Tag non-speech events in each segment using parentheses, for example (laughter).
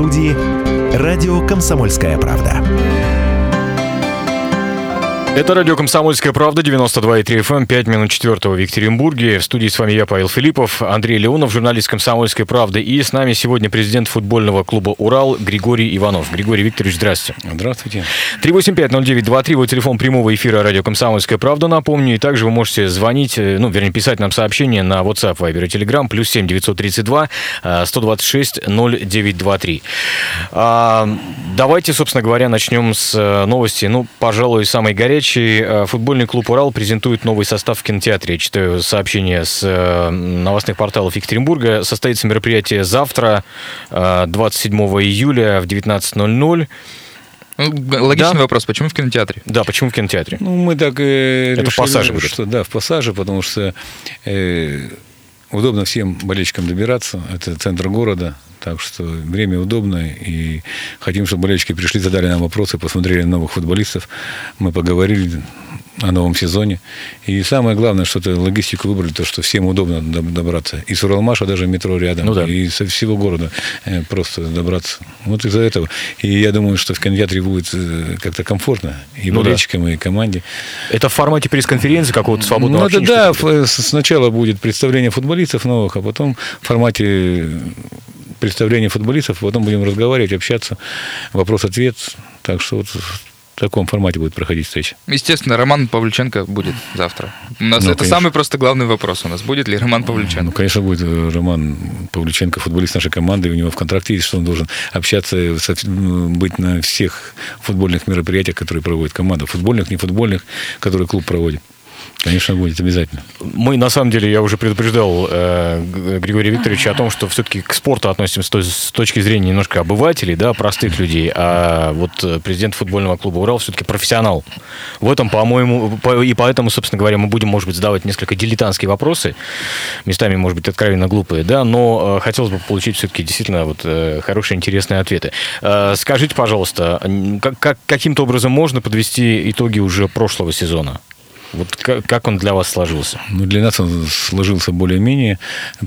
студии радио «Комсомольская правда». Это радио «Комсомольская правда», 92,3 FM, 5 минут 4 в Екатеринбурге. В студии с вами я, Павел Филиппов, Андрей Леонов, журналист «Комсомольской правды». И с нами сегодня президент футбольного клуба «Урал» Григорий Иванов. Григорий Викторович, здравствуйте. Здравствуйте. 3850923, вот телефон прямого эфира радио «Комсомольская правда», напомню. И также вы можете звонить, э, ну, вернее, писать нам сообщение на WhatsApp, Viber и Telegram, плюс 7 932 126 0923. А, давайте, собственно говоря, начнем с э, новости, ну, пожалуй, самой горячей горячий. Э, футбольный клуб «Урал» презентует новый состав в кинотеатре. Читаю сообщение с э, новостных порталов Екатеринбурга. Состоится мероприятие завтра, 27 э, июля в 19.00. Ну, логичный да? вопрос, почему в кинотеатре? Да, почему в кинотеатре? Ну, мы так э, Это решили, в пассаже будет. Что, да, в пассаже, потому что э, удобно всем болельщикам добираться. Это центр города, так что время удобное. И хотим, чтобы болельщики пришли, задали нам вопросы, посмотрели на новых футболистов. Мы поговорили о новом сезоне. И самое главное, что то логистику выбрали, то, что всем удобно добраться. И с Уралмаша даже метро рядом. Ну, да. И со всего города э, просто добраться. Вот из-за этого. И я думаю, что в кинотеатре будет э, как-то комфортно и ну, болельщикам, да. и команде. Это в формате пресс-конференции какого-то свободного Ну, это да, сначала будет представление футболистов новых, а потом в формате представления футболистов, потом будем разговаривать, общаться, вопрос-ответ. Так что вот в таком формате будет проходить встреча. Естественно, Роман Павлюченко будет завтра. У нас ну, это конечно. самый просто главный вопрос у нас. Будет ли Роман Павлюченко? Ну, конечно, будет э, Роман Павлюченко, футболист нашей команды. У него в контракте есть, что он должен общаться, быть на всех футбольных мероприятиях, которые проводит команда. Футбольных, не футбольных, которые клуб проводит. Конечно, будет обязательно. Мы, на самом деле, я уже предупреждал э, Григория Викторовича о том, что все-таки к спорту относимся с точки зрения немножко обывателей, да, простых людей, а вот президент футбольного клуба «Урал» все-таки профессионал. В этом, по-моему, и поэтому, собственно говоря, мы будем, может быть, задавать несколько дилетантские вопросы, местами, может быть, откровенно глупые, да, но э, хотелось бы получить все-таки действительно вот э, хорошие, интересные ответы. Э, скажите, пожалуйста, как, как, каким-то образом можно подвести итоги уже прошлого сезона? Вот как, он для вас сложился? Ну, для нас он сложился более-менее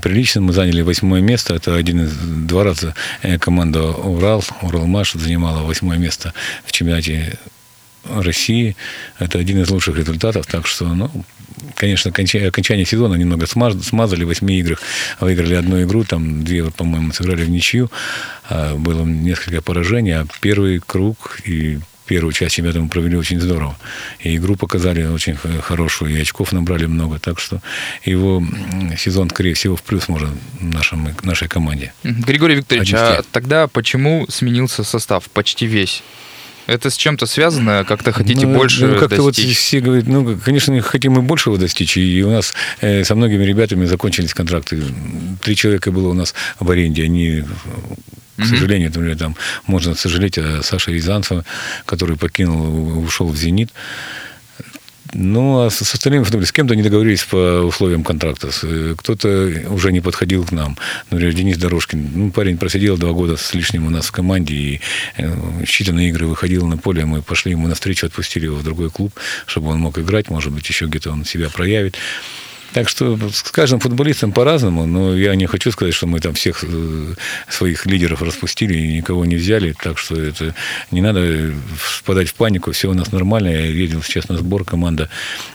прилично. Мы заняли восьмое место. Это один из два раза э, команда Урал, Уралмаш занимала восьмое место в чемпионате России. Это один из лучших результатов. Так что, ну, конечно, окончание сезона немного смазали. В восьми играх выиграли одну игру, там две, по-моему, сыграли в ничью. А, было несколько поражений, а первый круг и первую часть чемпионата мы провели очень здорово. И игру показали очень хорошую, и очков набрали много. Так что его сезон, скорее всего, в плюс можно нашем, нашей команде. Григорий Викторович, Отнести. а тогда почему сменился состав почти весь? Это с чем-то связано? Как-то хотите ну, больше ну, как-то достичь? вот все говорят, ну, конечно, хотим мы большего достичь. И у нас э, со многими ребятами закончились контракты. Три человека было у нас в аренде. Они к сожалению, например, там можно сожалеть о Саше Рязанцеве, который покинул, ушел в «Зенит». Ну, а с остальными с кем-то не договорились по условиям контракта. Кто-то уже не подходил к нам. Например, Денис Дорожкин. Ну, парень просидел два года с лишним у нас в команде и э, считанные игры выходил на поле. Мы пошли ему навстречу, отпустили его в другой клуб, чтобы он мог играть. Может быть, еще где-то он себя проявит. Так что с каждым футболистом по-разному, но я не хочу сказать, что мы там всех э, своих лидеров распустили и никого не взяли, так что это не надо впадать в панику, все у нас нормально. Я видел сейчас на сбор, команда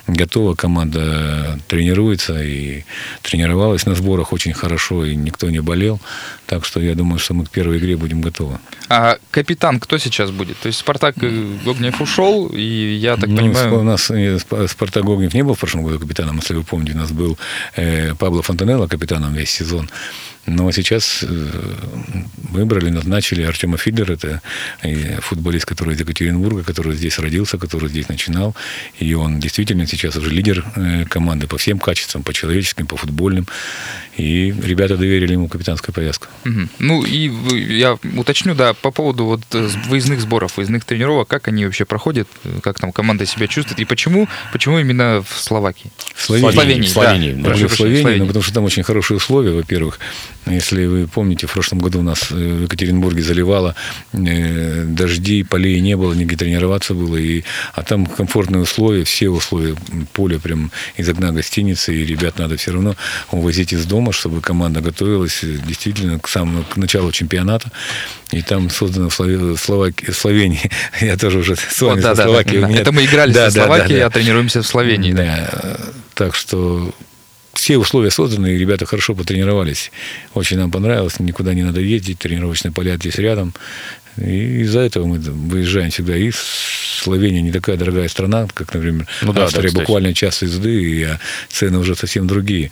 готова, команда тренируется и тренировалась на сборах очень хорошо, и никто не болел. Так что я думаю, что мы к первой игре будем готовы. А капитан кто сейчас будет? То есть Спартак Огнев ушел, и я так ну, понимаю... У нас э, Спартак Огнев не был в прошлом году капитаном, если вы помните, у нас был э, Пабло Фонтанелло капитаном весь сезон. Но сейчас э, выбрали, назначили Артема Фидлер, это э, футболист, который из Екатеринбурга, который здесь родился, который здесь начинал. И он действительно сейчас уже лидер э, команды по всем качествам, по человеческим, по футбольным. И ребята доверили ему капитанскую повязку. Угу. Ну и я уточню, да, по поводу вот выездных сборов, выездных тренировок, как они вообще проходят, как там команда себя чувствует и почему, почему именно в Словакии? В Словении. В Словении, в Словении, да. да. Прошу, в Словении, Словении. Ну, потому что там очень хорошие условия, во-первых. Если вы помните, в прошлом году у нас в Екатеринбурге заливало, дождей, полей не было, нигде тренироваться было, и, а там комфортные условия, все условия поля прям из окна гостиницы, и ребят надо все равно увозить из дома, чтобы команда готовилась действительно к самому к началу чемпионата. И там создано в Словакии, Словении. (laughs) Я тоже уже с вами вот, да, со Словакией. Да, Меня... Это мы играли да, со Словакией, да, да. а тренируемся в Словении. Да. да. Так что все условия созданы, и ребята хорошо потренировались. Очень нам понравилось, никуда не надо ездить, тренировочные поля здесь рядом. И из-за этого мы выезжаем всегда. И Словения не такая дорогая страна, как, например, ну, да, Австрия, да, буквально час езды, а цены уже совсем другие.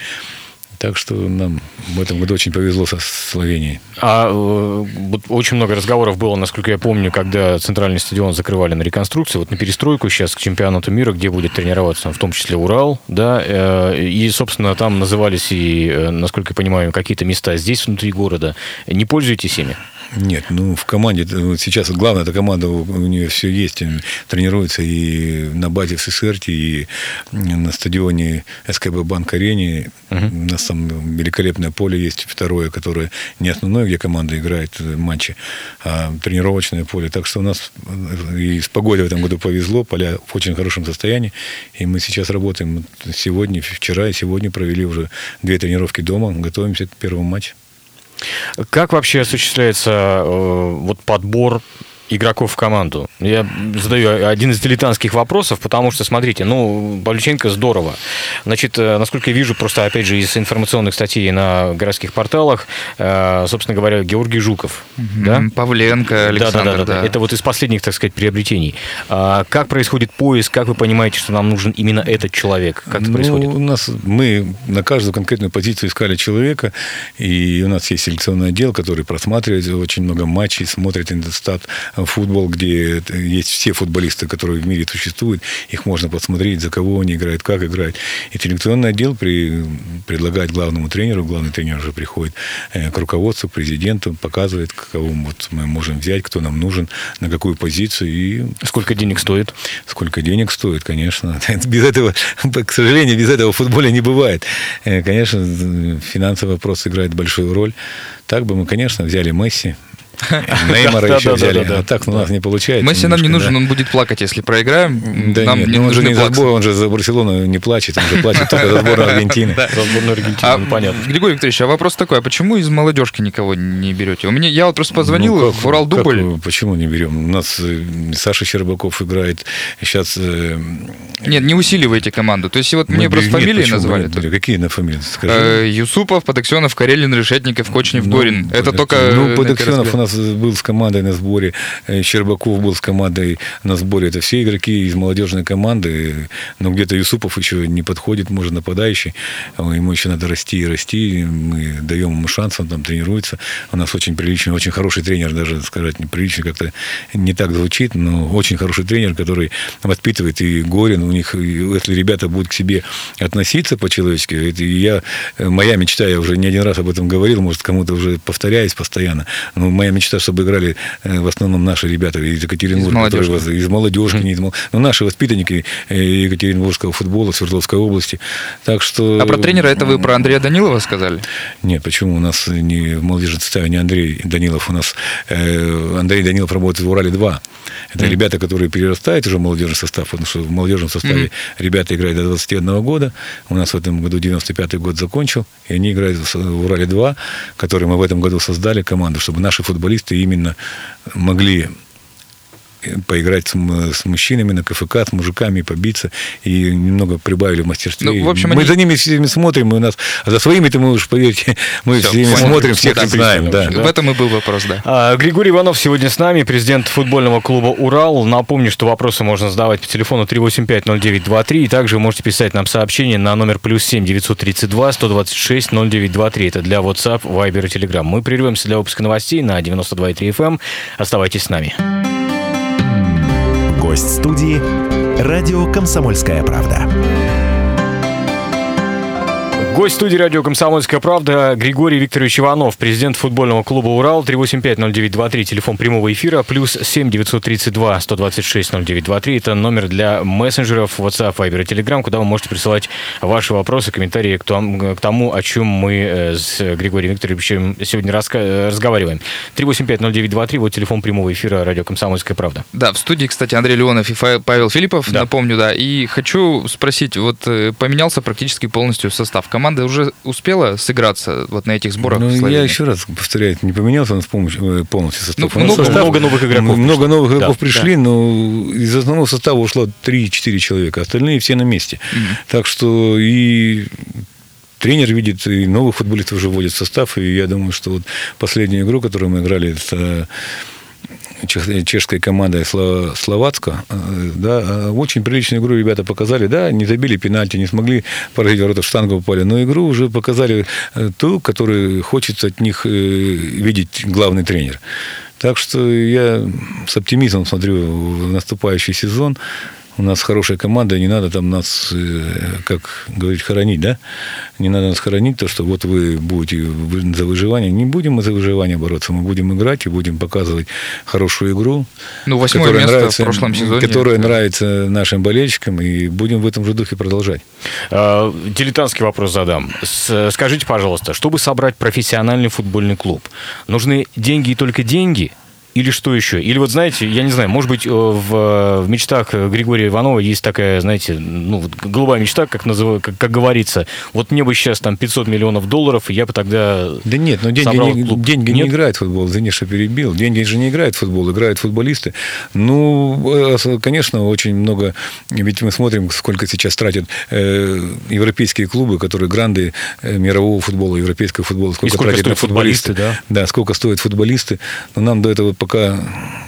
Так что нам в этом году очень повезло со Словенией. А вот очень много разговоров было, насколько я помню, когда центральный стадион закрывали на реконструкцию, вот на перестройку сейчас к чемпионату мира, где будет тренироваться, в том числе Урал, да, э, и, собственно, там назывались и, э, насколько я понимаю, какие-то места здесь, внутри города. Не пользуетесь ими? Нет, ну в команде вот сейчас главная эта команда у, у нее все есть, тренируется и на базе в СССР, и на стадионе СКБ Банк Арене. Угу. У нас там великолепное поле есть второе, которое не основное, где команда играет матчи, а тренировочное поле. Так что у нас и с погодой в этом году повезло, поля в очень хорошем состоянии, и мы сейчас работаем сегодня, вчера и сегодня провели уже две тренировки дома, готовимся к первому матчу. Как вообще осуществляется э, вот подбор игроков в команду. Я задаю один из дилетантских вопросов, потому что, смотрите, ну, Павлюченко здорово. Значит, э, насколько я вижу, просто, опять же, из информационных статей на городских порталах, э, собственно говоря, Георгий Жуков. Угу. Да? Павленко, Александр. Да, да, да, да, да. Это вот из последних, так сказать, приобретений. А как происходит поиск? Как вы понимаете, что нам нужен именно этот человек? Как это ну, происходит? У нас, мы на каждую конкретную позицию искали человека, и у нас есть селекционный отдел, который просматривает очень много матчей, смотрит стат футбол, где есть все футболисты, которые в мире существуют, их можно посмотреть, за кого они играют, как играют. И селекционный отдел при, предлагает главному тренеру, главный тренер уже приходит э, к руководству, президенту, показывает, кого вот мы можем взять, кто нам нужен, на какую позицию. И... Сколько денег стоит? Сколько денег стоит, конечно. (laughs) Без этого, к сожалению, без этого в футболе не бывает. Э, конечно, финансовый вопрос играет большую роль. Так бы мы, конечно, взяли Месси, (laughs) Неймара еще взяли, а так у нас не получается. Месси нам не нужен, он будет плакать, если проиграем. Да нам не нужен не за сбор, он же за Барселону не плачет, он же плачет только за сборную (laughs) Аргентины. За сборную Аргентины, ну, понятно. Григорий Викторович, а вопрос такой, а почему из молодежки никого не берете? У меня, я вот просто позвонил ну, в Урал Дубль. Почему не берем? У нас э, Саша Щербаков играет, сейчас... Э, Нет, не усиливаете команду. То есть вот мне просто фамилии назвали. Какие на фамилии? Э, Юсупов, Подоксенов, Карелин, Решетников, Кочнев, ну, Горин. Это только... Ну, Подоксенов у нас был с командой на сборе, э, Щербаков был с командой на сборе. Это все игроки из молодежной команды. Но где-то Юсупов еще не подходит, может, нападающий. Ему еще надо расти и расти. Мы даем ему шанс, он там тренируется. У нас очень приличный, очень хороший тренер, даже сказать неприлично как-то не так звучит, но очень хороший тренер, который воспитывает и Горин. У них, если ребята будут к себе относиться по-человечески, это я, моя мечта, я уже не один раз об этом говорил, может, кому-то уже повторяюсь постоянно, но моя мечта, чтобы играли э, в основном наши ребята из Екатеринбурга, из молодежки, из молодежки mm-hmm. но ну, наши воспитанники э, Екатеринбургского футбола, Свердловской области. Так что... А про тренера это вы про Андрея Данилова сказали? Нет, почему? У нас не в молодежном составе не Андрей Данилов, у нас э, Андрей Данилов работает в Урале-2. Это mm-hmm. ребята, которые перерастают уже в молодежный состав, потому что в молодежном составе mm-hmm. ребята играют до 21 года. У нас в этом году 95-й год закончил, и они играют в Урале-2, который мы в этом году создали команду, чтобы наши футболисты именно могли поиграть с, с мужчинами на КФК, с мужиками, побиться, и немного прибавили в мастерстве. Ну, в общем, мы они... за ними всеми смотрим, мы у нас, а за своими-то мы уж, поверьте, мы все, всеми смотрим, всех да, знаем. Да. В этом и был вопрос, да. А, Григорий Иванов сегодня с нами, президент футбольного клуба «Урал». Напомню, что вопросы можно задавать по телефону 3850923, и также можете писать нам сообщение на номер плюс 7 932 126 0923. Это для WhatsApp, Viber и Telegram. Мы прервемся для выпуска новостей на 92,3 FM. Оставайтесь с нами. Гость студии «Радио Комсомольская правда». Гость студии радио «Комсомольская правда» Григорий Викторович Иванов, президент футбольного клуба «Урал», 3850923, телефон прямого эфира, плюс 7 932 126 0923. Это номер для мессенджеров WhatsApp, Viber и Telegram, куда вы можете присылать ваши вопросы, комментарии к тому, о чем мы э, с Григорием Викторовичем сегодня разговариваем. 3850923, вот телефон прямого эфира радио «Комсомольская правда». Да, в студии, кстати, Андрей Леонов и Павел Филиппов, да. напомню, да. И хочу спросить, вот э, поменялся практически полностью состав команды команда уже успела сыграться вот на этих сборах? Ну, я еще раз повторяю, не поменялся он с помощью, э, полностью состав. Ну, много, состав, много новых игроков. Много новых игроков да, пришли, да. но из основного состава ушло 3-4 человека, остальные все на месте. Угу. Так что и тренер видит, и новых футболистов уже вводит в состав. И я думаю, что вот последнюю игру, которую мы играли, это чешской командой Словацка. Э, да, э, очень приличную игру ребята показали. Да, не забили пенальти, не смогли поразить ворота, в штангу попали. Но игру уже показали э, ту, которую хочет от них видеть главный тренер. Так что я с оптимизмом смотрю в наступающий сезон у нас хорошая команда, не надо там нас, э, как говорить, хоронить, да? Не надо нас хоронить, то, что вот вы будете за выживание. Не будем мы за выживание бороться, мы будем играть и будем показывать хорошую игру. Ну, восьмое место нравится, в прошлом сезоне. Которая нравится нашим болельщикам, и будем в этом же духе продолжать. А, дилетантский вопрос задам. Скажите, пожалуйста, чтобы собрать профессиональный футбольный клуб, нужны деньги и только деньги – или что еще? Или вот, знаете, я не знаю, может быть, э, в, в мечтах Григория Иванова есть такая, знаете, ну, голубая мечта, как, назыв... как, как говорится. Вот мне бы сейчас там 500 миллионов долларов, и я бы тогда Да нет, но деньги, не, деньги нет? не играют в футбол. Что перебил. Деньги же не играют в футбол, играют футболисты. Ну, э, конечно, очень много... Ведь мы смотрим, сколько сейчас тратят э, европейские клубы, которые гранды э, мирового футбола, европейского футбола. Сколько, сколько тратят на футболисты, да? Да, сколько стоят футболисты. Но нам до этого пока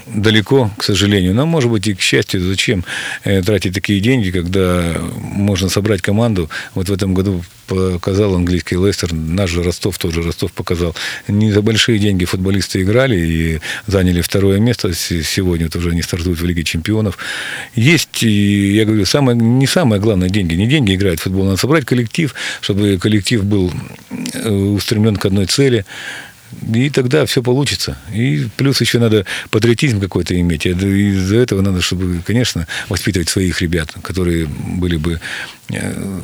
далеко, к сожалению. Но, может быть, и к счастью, зачем э, тратить такие деньги, когда можно собрать команду. Вот в этом году показал английский Лестер, наш же Ростов, тоже Ростов показал. Не за большие деньги футболисты играли и заняли второе место. Сегодня вот уже они стартуют в Лиге чемпионов. Есть, я говорю, самое, не самое главное деньги. Не деньги играют в футбол, надо собрать коллектив, чтобы коллектив был э, устремлен к одной цели – и тогда все получится. И плюс еще надо патриотизм какой-то иметь. И из-за этого надо, чтобы, конечно, воспитывать своих ребят, которые были бы э,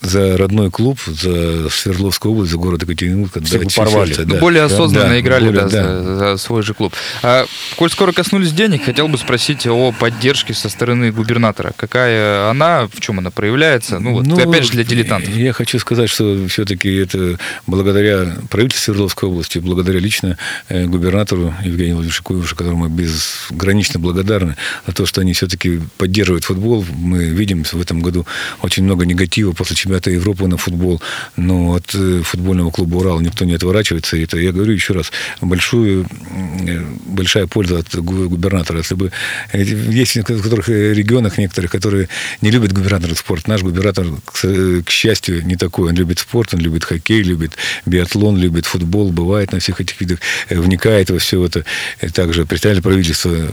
за родной клуб, за Свердловскую область, за город Екатеринбург. Все порвали. Да. Ну, более осознанно да, играли более, да, да. За, за свой же клуб. А, коль скоро коснулись денег, хотел бы спросить о поддержке со стороны губернатора. Какая она, в чем она проявляется? Ну, вот, ну, опять же, для дилетантов. Я хочу сказать, что все-таки это благодаря правительству Свердловской области, благодаря лично э, губернатору Евгению Владимировичу которому мы безгранично благодарны за то, что они все-таки поддерживают футбол. Мы видим в этом году очень много негатива после чемпионата чемпионата Европы на футбол, но от э, футбольного клуба «Урал» никто не отворачивается. Это, я говорю еще раз, большую, э, большая польза от губернатора. Если бы э, есть в некоторых регионах некоторых, которые не любят губернатора спорт. Наш губернатор, к, счастью, не такой. Он любит спорт, он любит хоккей, любит биатлон, любит футбол, бывает на всех этих видах, вникает во все это. Также представитель правительства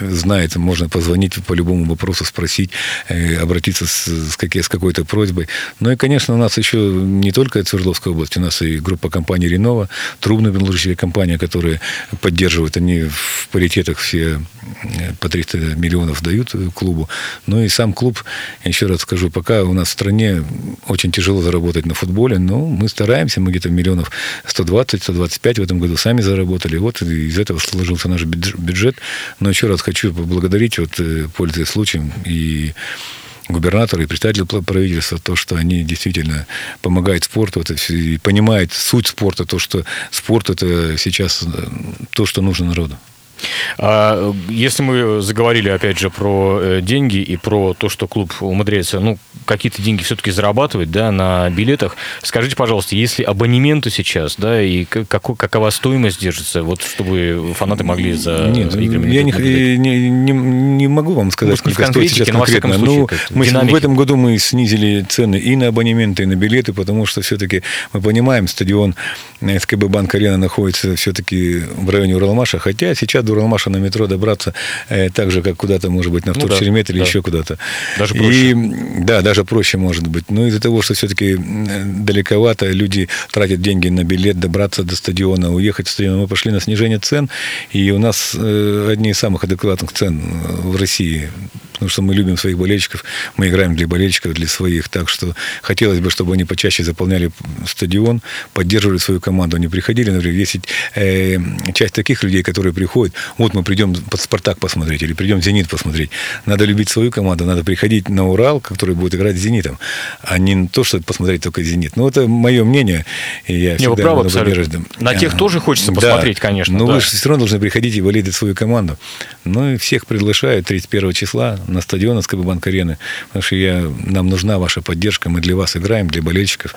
знает, можно позвонить по любому вопросу, спросить, э, обратиться с, с, с какой-то просьбой. Ну и, конечно, у нас еще не только Свердловская область, у нас и группа компаний «Ренова», трубная металлургическая компания, которые поддерживают, они в паритетах все э, по 300 миллионов дают клубу. Ну и сам клуб, еще раз скажу, пока у нас в стране очень тяжело заработать на футболе, но мы стараемся, мы где-то миллионов 120-125 в этом году сами заработали. Вот из этого сложился наш бюджет. Но еще раз хочу поблагодарить, вот, э, пользуясь случаем, и губернатора и представителя правительства, то, что они действительно помогают спорту, это, и понимают суть спорта, то, что спорт это сейчас э, то, что нужно народу. А если мы заговорили, опять же, про э, деньги и про то, что клуб умудряется, ну, какие-то деньги все-таки зарабатывать, да, на билетах, скажите, пожалуйста, если абонементы сейчас, да, и как, какова стоимость держится, вот, чтобы фанаты могли за Нет, играми... Я не, не, не, не могу вам сказать, Может, сколько стоит сейчас конкретно. Ну, мы, в этом году мы снизили цены и на абонементы, и на билеты, потому что все-таки мы понимаем, стадион СКБ Банк Арена находится все-таки в районе Уралмаша, хотя сейчас до Уралмаша на метро добраться э, так же, как куда-то, может быть, на ну, да, или да. еще куда-то. Даже проще. И, да, даже проще может быть. Но из-за того, что все-таки далековато, люди тратят деньги на билет, добраться до стадиона, уехать в стадион. Мы пошли на снижение цен, и у нас э, одни из самых адекватных цен в России потому что мы любим своих болельщиков, мы играем для болельщиков, для своих, так что хотелось бы, чтобы они почаще заполняли стадион, поддерживали свою команду, они приходили, например, есть э, часть таких людей, которые приходят, вот мы придем под «Спартак» посмотреть или придем «Зенит» посмотреть. Надо любить свою команду, надо приходить на «Урал», который будет играть с «Зенитом», а не то, что посмотреть только «Зенит». Ну, это мое мнение, и я не, всегда правы, абсолютно. На тех тоже хочется посмотреть, да, конечно. Но да. вы же все равно должны приходить и болеть за свою команду. Ну, и всех приглашаю 31 числа на стадион СКБ-Банк-Арены, потому что я, нам нужна ваша поддержка, мы для вас играем, для болельщиков.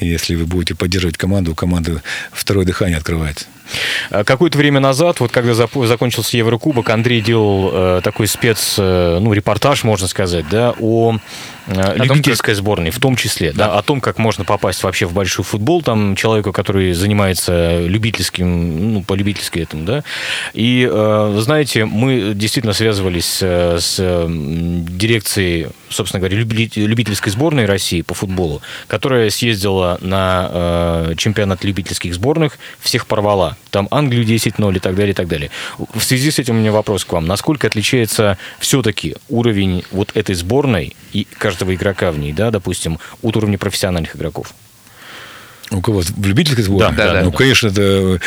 И если вы будете поддерживать команду, у команды второе дыхание открывается. А какое-то время назад, вот когда закончился Еврокубок, Андрей делал э, такой спец, э, ну, репортаж, можно сказать, да, о Э, любительской сборной, в том числе, да. да, о том, как можно попасть вообще в большой футбол, там человеку, который занимается любительским, ну, по любительски этому, да. И, э, знаете, мы действительно связывались э, с дирекцией, собственно говоря, любительской сборной России по футболу, которая съездила на чемпионат любительских сборных, всех порвала. Там Англию 10-0 и так далее, и так далее. В связи с этим у меня вопрос к вам. Насколько отличается все-таки уровень вот этой сборной и каждого игрока в ней, да, допустим, от уровня профессиональных игроков. У кого? В любительской сборной? Да, да, Ну, да. конечно, это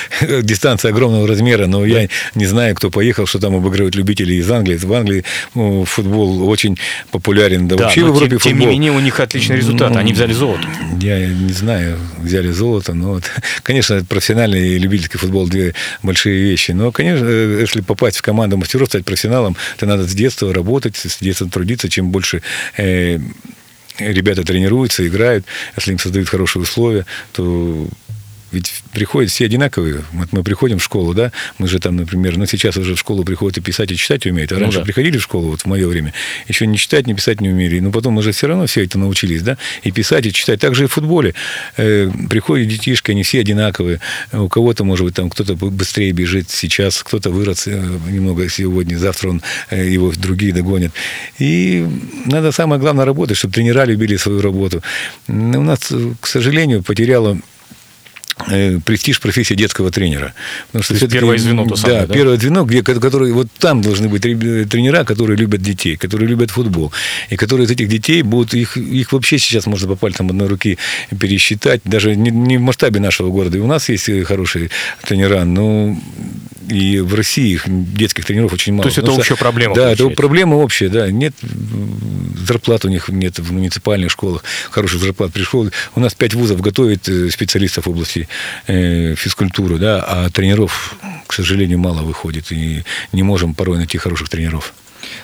дистанция огромного размера, но да. я не знаю, кто поехал, что там обыгрывают любители из Англии. В Англии ну, футбол очень популярен. Да, да вообще в Европе тем, футбол... Тем не менее, у них отличный результат. Ну, Они взяли золото. Я не знаю, взяли золото, но вот, (laughs) конечно, профессиональный и любительский футбол две большие вещи. Но, конечно, если попасть в команду мастеров, стать профессионалом, то надо с детства работать, с детства трудиться. Чем больше э, ребята тренируются, играют, если им создают хорошие условия, то ведь приходят все одинаковые. Вот мы приходим в школу, да, мы же там, например, ну сейчас уже в школу приходят и писать, и читать умеют. А ну, раньше да. приходили в школу, вот в мое время, еще не читать, не писать не умели. Но потом мы же все равно все это научились, да, и писать, и читать. Так же и в футболе. Э, приходят детишки, они все одинаковые. У кого-то, может быть, там кто-то быстрее бежит сейчас, кто-то вырос э, немного сегодня, завтра он э, его другие догонят. И надо самое главное работать, чтобы тренера любили свою работу. У нас, к сожалению, потеряла Э, престиж профессии детского тренера. Потому что то первое звено то самое, да, да, первое звено, где, которые, вот там должны быть тренера, которые любят детей, которые любят футбол, и которые из этих детей будут, их, их вообще сейчас можно по пальцам одной руки пересчитать, даже не, не в масштабе нашего города. И у нас есть хорошие тренера, но и в России их детских тренеров очень мало. То есть это общая проблема? Да, получается. это проблема общая, да. Нет зарплат у них нет в муниципальных школах, хороших зарплат. Пришел, у нас пять вузов готовит э, специалистов в области э, физкультуры, да, а тренеров, к сожалению, мало выходит. И не можем порой найти хороших тренеров.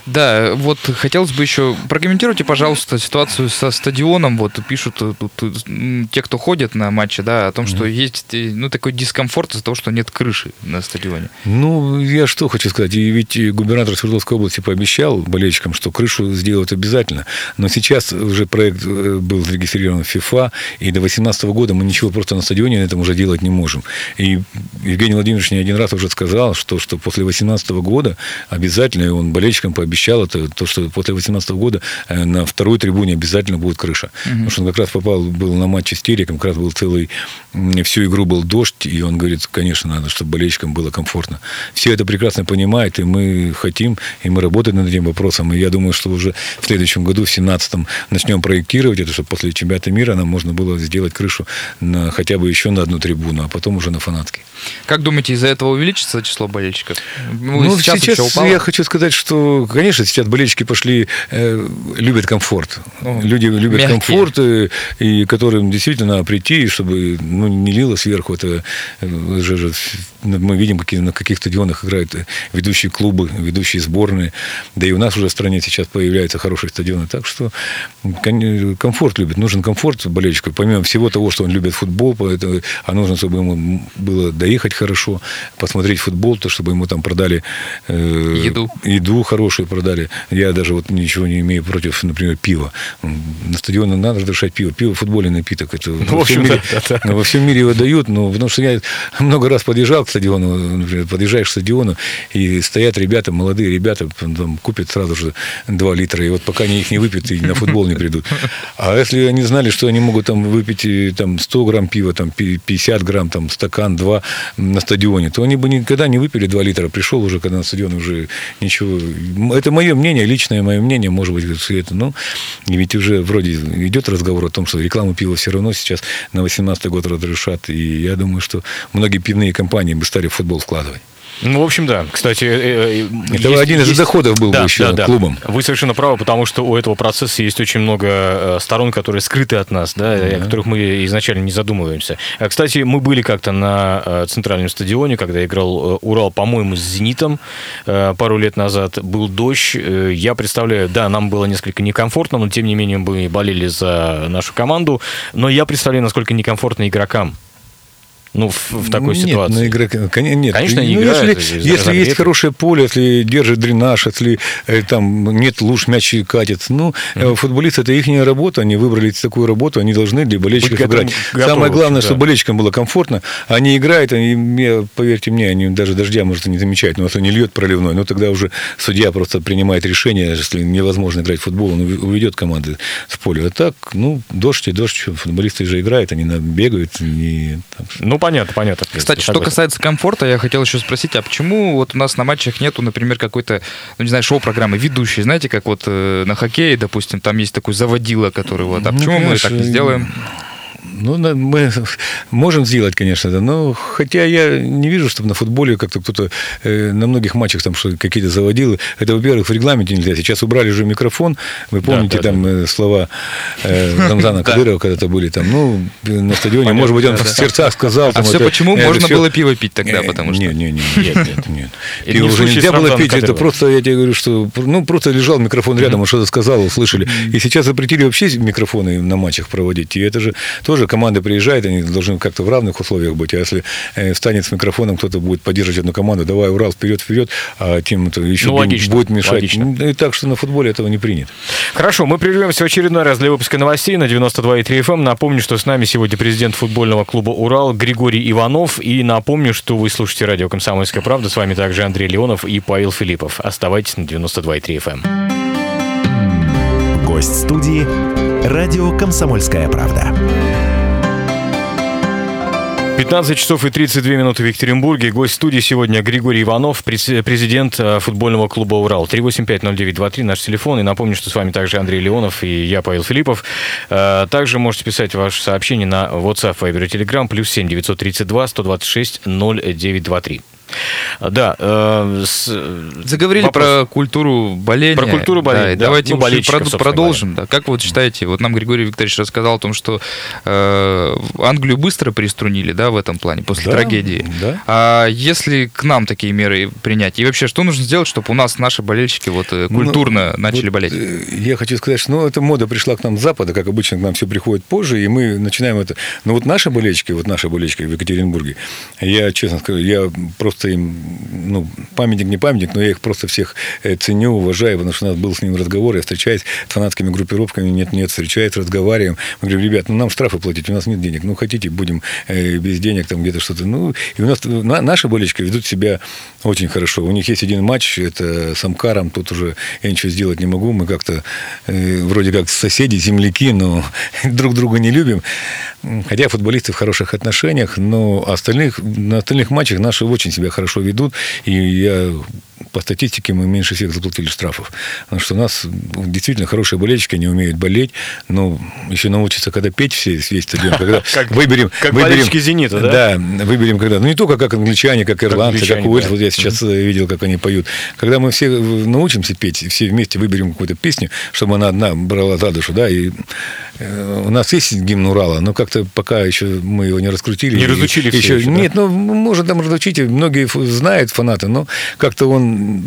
Да, вот хотелось бы еще прокомментируйте, пожалуйста, ситуацию со стадионом. Вот пишут э, тут э, те, кто ходят на матчи, да, о том, что mm-hmm. есть э, ну такой дискомфорт из-за того, что нет крыши на стадионе. Ну, я что хочу сказать, и ведь губернатор Свердловской области пообещал болельщикам, что крышу сделают обязательно. Но сейчас уже проект был зарегистрирован в ФИФА, и до 2018 года мы ничего просто на стадионе на этом уже делать не можем. И Евгений Владимирович не один раз уже сказал, что, что после 2018 года обязательно, он болельщикам пообещал, это то, что после 2018 года э, на второй трибуне обязательно будет крыша. Угу. Потому что он как раз попал, был на матче с Тереком, как раз был целый, всю игру был дождь, и он говорит, конечно, надо, чтобы болельщикам было комфортно. Все это прекрасно понимают, и мы хотим, и мы работаем над этим вопросом. И я думаю, что уже в следующем году, в 2017 начнем проектировать это, чтобы после чемпионата мира нам можно было сделать крышу на, хотя бы еще на одну трибуну, а потом уже на фанатский. Как думаете, из-за этого увеличится число болельщиков? Ну, сейчас, сейчас я хочу сказать, что конечно, сейчас болельщики пошли, э, любят комфорт. Ну, Люди любят мягкие. комфорт, и, э, и которым действительно надо прийти, чтобы ну, не лило сверху. Это э, же, же, мы видим, какие, на каких стадионах играют ведущие клубы, ведущие сборные. Да и у нас уже в стране сейчас появляются хорошие стадионы. Так что комфорт любит. Нужен комфорт болельщику. Помимо всего того, что он любит футбол, поэтому, а нужно, чтобы ему было доехать хорошо, посмотреть футбол, то чтобы ему там продали э, еду. еду хорошую хорошие продали. Я даже вот ничего не имею против, например, пива. На стадионе надо разрешать пиво. Пиво футбольный напиток. Это ну, во, всем мире, да, да. во всем мире его дают, но потому что я много раз подъезжал к стадиону, например, подъезжаешь к стадиону, и стоят ребята, молодые ребята, там, купят сразу же 2 литра, и вот пока они их не выпьют, и на футбол не придут. А если они знали, что они могут там выпить там, 100 грамм пива, там, 50 грамм, там, стакан, два на стадионе, то они бы никогда не выпили 2 литра. Пришел уже, когда на стадион уже ничего. Это мое мнение, личное мое мнение, может быть, это. Ну, ведь уже вроде идет разговор о том, что рекламу пива все равно сейчас на 18 год разрешат. И я думаю, что многие пивные компании бы стали в футбол вкладывать. Ну, в общем, да. Кстати, э, э, это есть, один из есть... доходов был да, бы еще да, да. клубом. Вы совершенно правы, потому что у этого процесса есть очень много э, сторон, которые скрыты от нас, да, да. о которых мы изначально не задумываемся. Кстати, мы были как-то на центральном стадионе, когда играл Урал, по-моему, с Зенитом пару лет назад. Был дождь. Я представляю, да, нам было несколько некомфортно, но тем не менее мы болели за нашу команду. Но я представляю, насколько некомфортно игрокам ну, в, в такой нет, ситуации? На игрок... Нет, Конечно, они ну, играют. Если, если есть хорошее поле, если держит дренаж, если э, там нет луж, мяч катит. Ну, mm-hmm. футболисты, это их работа, они выбрали такую работу, они должны для болельщиков Быть играть. Готовы, Самое главное, да. чтобы болельщикам было комфортно. Они играют, они, поверьте мне, они даже дождя, может, не замечать, но если не льет проливной, но тогда уже судья просто принимает решение, если невозможно играть в футбол, он уведет команды с поля. А так, ну, дождь и дождь, футболисты же играют, они бегают. Не, там... Ну, понятно, понятно. Кстати, что касается комфорта, я хотел еще спросить, а почему вот у нас на матчах нету, например, какой-то, ну не знаю, шоу-программы ведущей, знаете, как вот э, на хоккее, допустим, там есть такой заводила, который вот, а ну, почему мы так не сделаем? Ну, мы можем сделать, конечно, да, но хотя я не вижу, чтобы на футболе как-то кто-то э, на многих матчах там что какие-то заводил. Это, во-первых, в регламенте нельзя. Сейчас убрали уже микрофон. Вы помните да, да, там да. Э, слова э, Рамзана (laughs) Кадырова когда-то были там, ну, на стадионе, может быть, он в сердцах сказал. А все почему? Можно было пиво пить тогда, потому что... Нет, нет, нет, нет, (laughs) нет. Пиво уже нельзя было пить, это просто, я тебе говорю, что, ну, просто лежал микрофон рядом, он что-то сказал, услышали. И сейчас запретили вообще микрофоны на матчах проводить. И это же тоже команда приезжает, они должны как-то в равных условиях быть. А если э, встанет с микрофоном, кто-то будет поддерживать одну команду, давай, Урал, вперед, вперед, а тем это еще ну, логично, будет мешать. Логично. Ну, и так что на футболе этого не принято. Хорошо, мы прервемся в очередной раз для выпуска новостей на 92,3 FM. Эм. Напомню, что с нами сегодня президент футбольного клуба «Урал» Григорий Иванов. И напомню, что вы слушаете радио «Комсомольская правда». С вами также Андрей Леонов и Павел Филиппов. Оставайтесь на 92,3 FM. Эм. Гость студии «Радио Комсомольская правда». 15 часов и 32 минуты в Екатеринбурге. Гость студии сегодня Григорий Иванов, президент э, футбольного клуба «Урал». 3850923 наш телефон. И напомню, что с вами также Андрей Леонов и я, Павел Филиппов. Э, также можете писать ваши сообщения на WhatsApp, Viber и Telegram, плюс 7 932 126 0923. Да. Э, с, Заговорили вопрос. про культуру боления. Про культуру боления. Да, да. Давайте ну, прод, продолжим. Да. Как вот считаете, вот нам Григорий Викторович рассказал о том, что э, Англию быстро приструнили, да, в этом плане, после да, трагедии. Да. А если к нам такие меры принять? И вообще, что нужно сделать, чтобы у нас наши болельщики вот э, ну, культурно ну, начали вот, болеть? Э, я хочу сказать, что ну, эта мода пришла к нам с Запада, как обычно к нам все приходит позже, и мы начинаем это... Но вот наши болельщики, вот наши болельщики в Екатеринбурге, я честно скажу, я просто просто им, ну, памятник не памятник, но я их просто всех э, ценю, уважаю, потому что у нас был с ним разговор, я встречаюсь с фанатскими группировками, нет-нет, встречаюсь, разговариваем. Мы говорим, ребят, ну, нам штрафы платить, у нас нет денег, ну, хотите, будем э, без денег, там, где-то что-то. Ну, и у нас, на, наши болельщики ведут себя очень хорошо. У них есть один матч, это с Амкаром, тут уже я ничего сделать не могу, мы как-то э, вроде как соседи, земляки, но (laughs) друг друга не любим. Хотя футболисты в хороших отношениях, но остальных, на остальных матчах наши очень себя хорошо ведут. И я по статистике мы меньше всех заплатили штрафов. Потому что у нас действительно хорошие болельщики, они умеют болеть, но еще научатся, когда петь все, весь стадион, (laughs) когда выберем... Как выберем, «Зенита», да? Да, выберем когда. Ну, не только как англичане, как ирландцы, как уэльсы. Вот я сейчас видел, как они поют. Когда мы все научимся петь, все вместе выберем какую-то песню, чтобы она одна брала за душу, да, и э, у нас есть гимн Урала, но как-то пока еще мы его не раскрутили. Не разучили еще, еще Нет, ну, можно там разучить, многие знают фанаты, но как-то он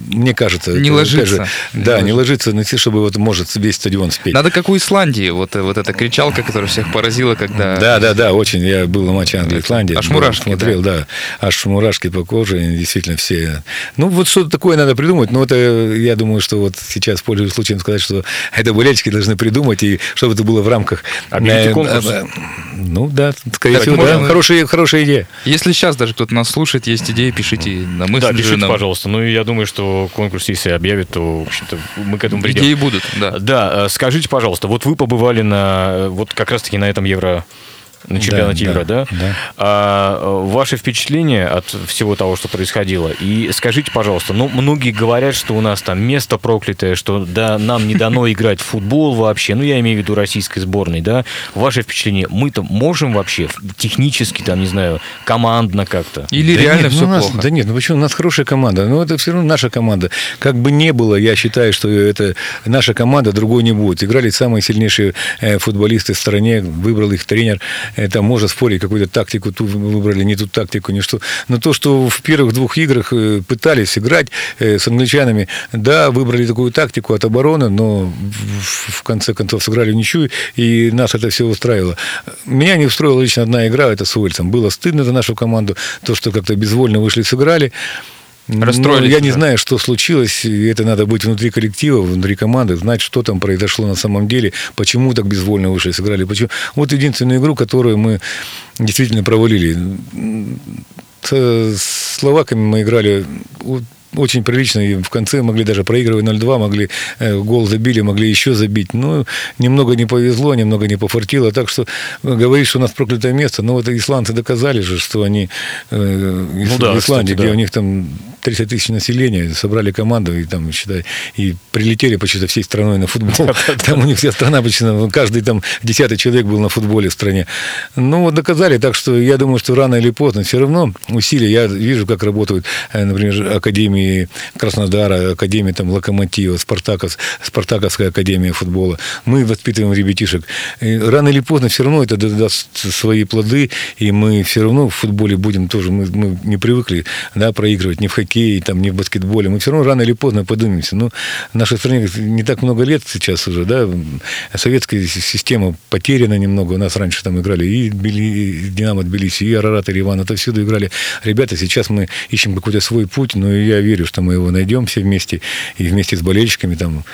мне кажется... Не ложится. Же, не да, ложится. не ложится на чтобы вот может весь стадион спеть. Надо как у Исландии, вот, вот эта кричалка, которая всех поразила, когда... Да, да, да, очень. Я был на матче Англии-Исландии. Аж мурашки, Смотрел, да. да. Аж мурашки по коже, действительно все. Ну, вот что-то такое надо придумать, но это, я думаю, что вот сейчас, пользуясь случаем, сказать, что это болельщики должны придумать, и чтобы это было в рамках... Объявите конкурс. Ну, да, скорее всего, да. Хорошая, хорошая идея. Если сейчас даже кто-то нас слушает, есть идеи, пишите на мессенджеры. Да, пишите, пожалуйста. Ну, я думаю, что конкурс, если объявят, то, в общем-то, мы к этому придем. Идеи будут, да. Да, э, скажите, пожалуйста, вот вы побывали на, э, вот как раз-таки на этом Евро на чемпионате да, мира, да? да? да. А, э, ваши впечатления от всего того, что происходило? И скажите, пожалуйста, ну, многие говорят, что у нас там место проклятое, что да, нам не дано (laughs) играть в футбол вообще, ну, я имею в виду российской сборной, да? Ваши впечатления, мы-то можем вообще технически, там, не знаю, командно как-то? Или да реально нет, все ну, нас, плохо? Да нет, ну почему? У нас хорошая команда, но это все равно наша команда. Как бы не было, я считаю, что это наша команда, другой не будет. Играли самые сильнейшие э, футболисты в стране, выбрал их тренер это можно спорить, какую-то тактику ту выбрали, не ту тактику, не что. Но то, что в первых двух играх э, пытались играть э, с англичанами, да, выбрали такую тактику от обороны, но в конце концов сыграли ничью, и нас это все устраивало. Меня не устроила лично одна игра, это с Уэльсом. Было стыдно за нашу команду, то, что как-то безвольно вышли, сыграли. Расстроились. Ну, я не знаю, что случилось. Это надо быть внутри коллектива, внутри команды, знать, что там произошло на самом деле, почему так безвольно вышли, сыграли. Почему. Вот единственную игру, которую мы действительно провалили. С словаками мы играли очень прилично, и в конце могли даже проигрывать 0-2, могли э, гол забили, могли еще забить. Но немного не повезло, немного не пофартило. Так что э, говорить, что у нас проклятое место, но вот исландцы доказали же, что они э, ну, да, в Исландии, кстати, где да. у них там 30 тысяч населения, собрали команду и там, считай, и прилетели почти всей страной на футбол. (laughs) Там у них вся страна почти, каждый там десятый человек был на футболе в стране. Ну, вот доказали, так что я думаю, что рано или поздно все равно усилия, я вижу, как работают, например, академии Академии Краснодара, Академии там, Локомотива, Спартакос, Спартаковская Академия футбола. Мы воспитываем ребятишек. И рано или поздно все равно это даст свои плоды, и мы все равно в футболе будем тоже, мы, мы не привыкли да, проигрывать ни в хоккее, там, ни в баскетболе. Мы все равно рано или поздно поднимемся. Но нашей стране не так много лет сейчас уже, да, советская система потеряна немного. У нас раньше там играли и, и Динамо Тбилиси, и Арарат, и Иван, отовсюду играли ребята. Сейчас мы ищем какой-то свой путь, но я верю, что мы его найдем все вместе, и вместе с болельщиками там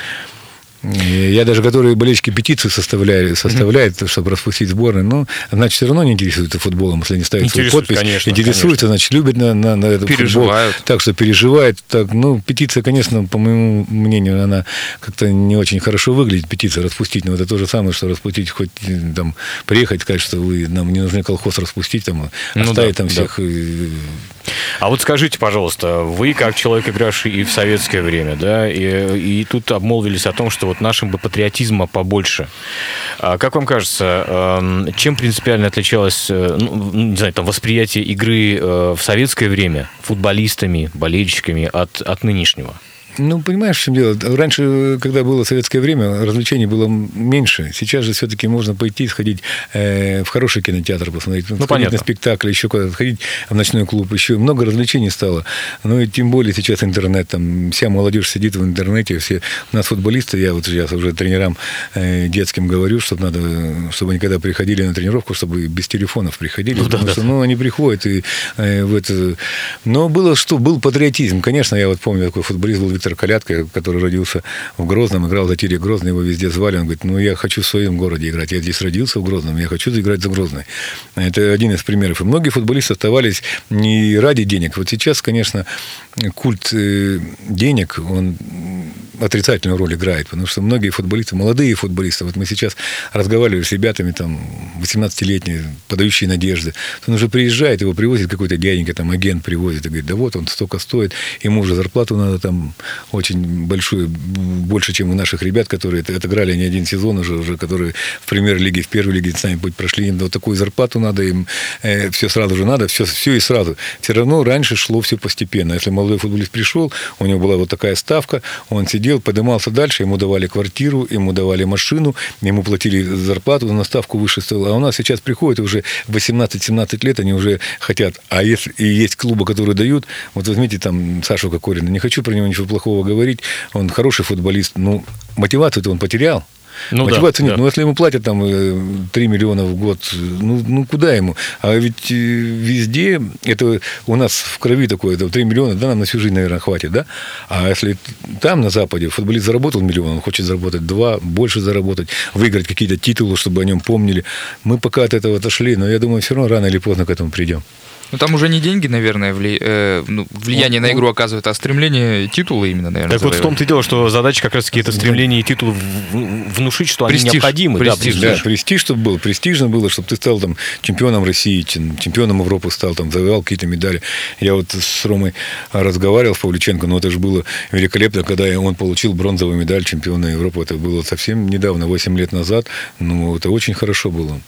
я даже, которые болельщики петиции составляли, составляют, mm-hmm. чтобы распустить сборную, но, значит, все равно не интересуются футболом, если они ставят свою подпись. Конечно, интересуются, конечно. значит, любят на, на, на этот переживают. футбол. Так что переживают. Так, ну, петиция, конечно, по моему мнению, она как-то не очень хорошо выглядит, петиция распустить. Но это то же самое, что распустить, хоть там приехать, сказать, что вы нам не нужны колхоз распустить, там, ну, оставить да, там всех. Да. А вот скажите, пожалуйста, вы как человек, игравший и в советское время, да, и, и тут обмолвились о том, что вот нашим бы патриотизма побольше. А как вам кажется, эм, чем принципиально отличалось, э, ну, не знаю, там, восприятие игры э, в советское время футболистами, болельщиками от, от нынешнего? Ну, понимаешь, в чем дело? Раньше, когда было советское время, развлечений было меньше. Сейчас же все-таки можно пойти, сходить э, в хороший кинотеатр, посмотреть, ну, сходить на спектакль, еще куда-то, сходить в ночной клуб. Еще много развлечений стало. Ну, и тем более сейчас интернет, там вся молодежь сидит в интернете, все. У нас футболисты, я вот сейчас уже тренерам э, детским говорю, чтобы надо, чтобы они когда приходили на тренировку, чтобы без телефонов приходили, ну, потому да, что, да. ну, они приходят и э, в это... Но было что? Был патриотизм. Конечно, я вот помню, такой футболист был Виктор Калятка, который родился в Грозном, играл за Тире Грозный, его везде звали. Он говорит, ну, я хочу в своем городе играть. Я здесь родился в Грозном, я хочу играть за Грозный. Это один из примеров. И многие футболисты оставались не ради денег. Вот сейчас, конечно, культ э, денег, он отрицательную роль играет, потому что многие футболисты, молодые футболисты, вот мы сейчас разговаривали с ребятами, там, 18-летние, подающие надежды, он уже приезжает, его привозит какой-то дяденька, там, агент привозит и говорит, да вот, он столько стоит, ему уже зарплату надо там очень большую, больше, чем у наших ребят, которые отыграли не один сезон уже, уже которые в премьер-лиге, в первой лиге сами путь прошли, им вот такую зарплату надо, им э, все сразу же надо, все, все и сразу. Все равно раньше шло все постепенно. Если молодой футболист пришел, у него была вот такая ставка, он сидел, поднимался дальше, ему давали квартиру, ему давали машину, ему платили зарплату, на ставку выше стоила. А у нас сейчас приходят уже 18-17 лет, они уже хотят. А если и есть клубы, которые дают, вот возьмите там Сашу Кокорина, не хочу про него ничего плохого говорить, он хороший футболист, ну, мотивацию-то он потерял. Ну, Мотивации да, нет. Да. Ну, если ему платят там 3 э, миллиона в год, ну, ну куда ему? А ведь э, везде, это у нас в крови такое, это 3 миллиона, да, нам на всю жизнь, наверное, хватит, да? А если там, на Западе, футболист заработал миллион, он хочет заработать два, больше заработать, выиграть какие-то титулы, чтобы о нем помнили. Мы пока от этого отошли, но я думаю, все равно рано или поздно к этому придем. Ну, там уже не деньги, наверное, вли... э, ну, влияние ну, на игру оказывает, а стремление титула именно, наверное. Так вот в том-то и дело, что задача как раз-таки это стремление и титул внушить, что престиж, они необходимы. Престиж, да, престиж. да, престиж, чтобы был, престижно было, чтобы ты стал там чемпионом России, чемпионом Европы стал, там, завоевал какие-то медали. Я вот с Ромой разговаривал, с Павлюченко, но это же было великолепно, когда он получил бронзовую медаль чемпиона Европы. Это было совсем недавно, 8 лет назад. Ну, это очень хорошо было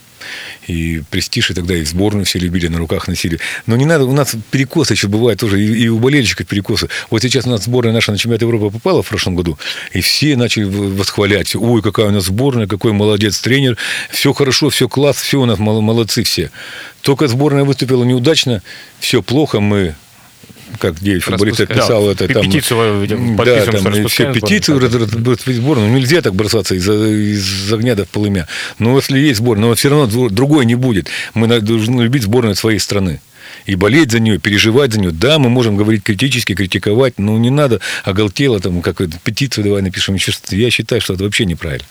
и престиж, и тогда и сборную все любили, на руках носили. Но не надо, у нас перекосы еще бывают тоже, и, и у болельщиков перекосы. Вот сейчас у нас сборная наша на чемпионат Европы попала в прошлом году, и все начали восхвалять. Ой, какая у нас сборная, какой молодец тренер, все хорошо, все класс, все у нас молодцы все. Только сборная выступила неудачно, все плохо, мы как девять футболистов писал да, это там... Петицию да, там все петицию сборную. Ну, нельзя так бросаться из, из огня до полымя. Но если есть сборная, но все равно другой не будет. Мы должны любить сборную своей страны и болеть за нее, переживать за нее. Да, мы можем говорить критически, критиковать, но не надо оголтело, там, как петицию давай напишем. Я считаю, что это вообще неправильно.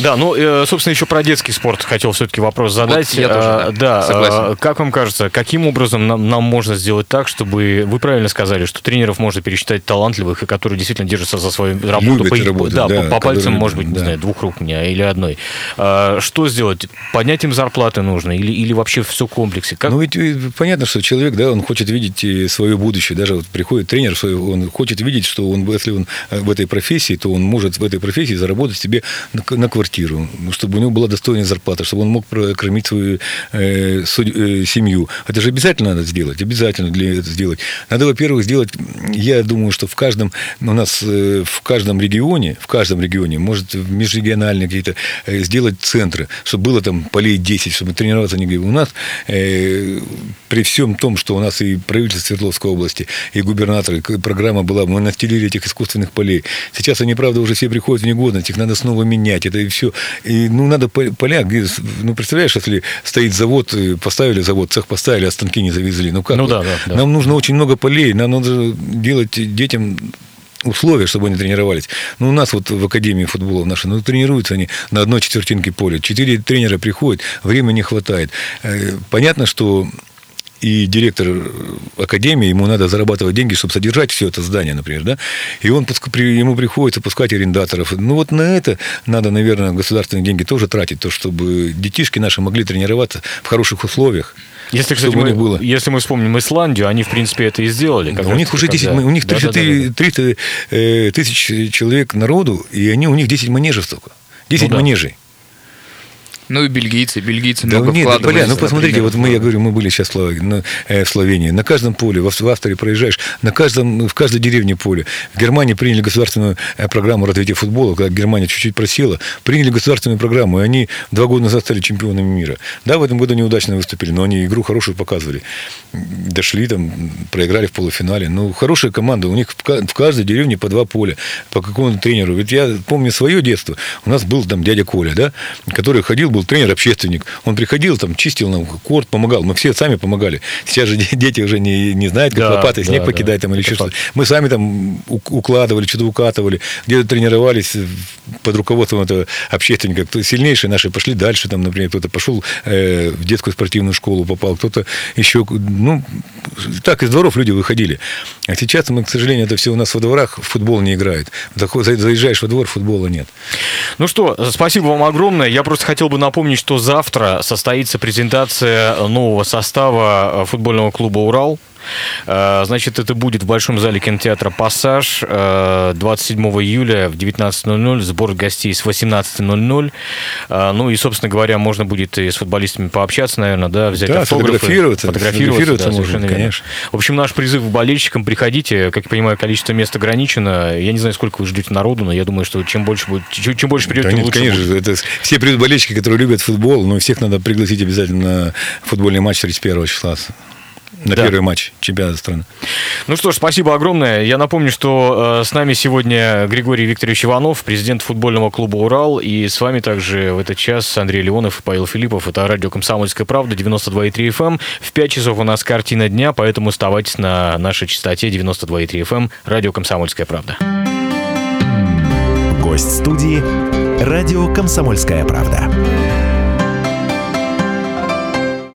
Да, ну, э, собственно, еще про детский спорт хотел все-таки вопрос задать. Вот я тоже, да, да согласен. Как вам кажется, каким образом нам, нам можно сделать так, чтобы... Вы правильно сказали, что тренеров можно пересчитать талантливых, и которые действительно держатся за свою работу. по, работать, да, да, по, по пальцам, может быть, да. не знаю, двух рук у меня или одной. Что сделать? Поднять им зарплаты нужно? Или, или вообще все в комплексе? Как... Ну, ведь понятно, что человек, да, он хочет видеть свое будущее. Даже вот приходит тренер, он хочет видеть, что он, если он э, в этой профессии, то он может в этой профессии заработать себе на, на квартиру квартиру, чтобы у него была достойная зарплата, чтобы он мог прокормить свою э, э, семью. Это же обязательно надо сделать, обязательно для этого сделать. Надо, во-первых, сделать, я думаю, что в каждом, у нас э, в каждом регионе, в каждом регионе, может, межрегиональные какие-то, э, сделать центры, чтобы было там полей 10, чтобы тренироваться не У нас э, при всем том, что у нас и правительство Свердловской области, и губернатор, программа была, мы настелили этих искусственных полей. Сейчас они, правда, уже все приходят в негодность, их надо снова менять. Это все. И, ну, надо поля, ну, представляешь, если стоит завод, поставили завод, цех поставили, а станки не завезли. Ну, как? Ну, да, да, да. Нам нужно очень много полей, нам надо делать детям условия, чтобы они тренировались. Ну, у нас вот в Академии футбола нашей, ну, тренируются они на одной четвертинке поля. Четыре тренера приходят, времени не хватает. Э, понятно, что и директор академии, ему надо зарабатывать деньги, чтобы содержать все это здание, например, да, и он, ему приходится пускать арендаторов. Ну, вот на это надо, наверное, государственные деньги тоже тратить, то, чтобы детишки наши могли тренироваться в хороших условиях. Если, кстати, мы, было. если мы вспомним Исландию, они, в принципе, это и сделали. Да, у них уже 10, когда... у них 300, да, да, да, 300 э, тысяч человек народу, и они, у них 10 манежев только. 10 ну, да. манежей. Ну и бельгийцы, бельгийцы да, много нет, вкладывались. Бля, ну посмотрите, вот мы, я говорю, мы были сейчас в э, Словении. На каждом поле, в Австрии проезжаешь, на каждом, в каждой деревне поле. В Германии приняли государственную э, программу развития футбола, когда Германия чуть-чуть просела, приняли государственную программу, и они два года назад стали чемпионами мира. Да, в этом году неудачно выступили, но они игру хорошую показывали. Дошли там, проиграли в полуфинале. Ну, хорошая команда, у них в каждой деревне по два поля, по какому-то тренеру. Ведь я помню свое детство. У нас был там дядя Коля, да, который ходил был тренер-общественник. Он приходил, там, чистил нам корт, помогал. Мы все сами помогали. Сейчас же (laughs) дети уже не, не знают, как да, лопатой снег да, покидать да. там или что-то. Мы сами там укладывали, что-то укатывали, где-то тренировались под руководством этого общественника. Кто сильнейшие наши пошли дальше, там, например, кто-то пошел э, в детскую спортивную школу, попал, кто-то еще, ну, так из дворов люди выходили. А сейчас мы, к сожалению, это все у нас во дворах, футбол не играют. Заезжаешь во двор, футбола нет. Ну что, спасибо вам огромное. Я просто хотел бы напомнить, что завтра состоится презентация нового состава футбольного клуба «Урал». Значит, это будет в Большом зале кинотеатра «Пассаж» 27 июля в 19.00, сбор гостей с 18.00. Ну и, собственно говоря, можно будет и с футболистами пообщаться, наверное, да, взять да, автографы. фотографироваться. Фотографироваться, да, можно, конечно. В общем, наш призыв к болельщикам, приходите. Как я понимаю, количество мест ограничено. Я не знаю, сколько вы ждете народу, но я думаю, что чем больше будет, чем, чем больше придет, да, тем нет, лучше конечно, будет. Это все придут болельщики, которые любят футбол, но всех надо пригласить обязательно на футбольный матч 31 числа на да. первый матч чемпионата страны. Ну что ж, спасибо огромное. Я напомню, что э, с нами сегодня Григорий Викторович Иванов, президент футбольного клуба «Урал», и с вами также в этот час Андрей Леонов и Павел Филиппов. Это радио «Комсомольская правда», 92,3 FM. Эм. В 5 часов у нас картина дня, поэтому оставайтесь на нашей частоте 92,3 FM, эм. радио «Комсомольская правда». Гость студии «Радио «Комсомольская правда».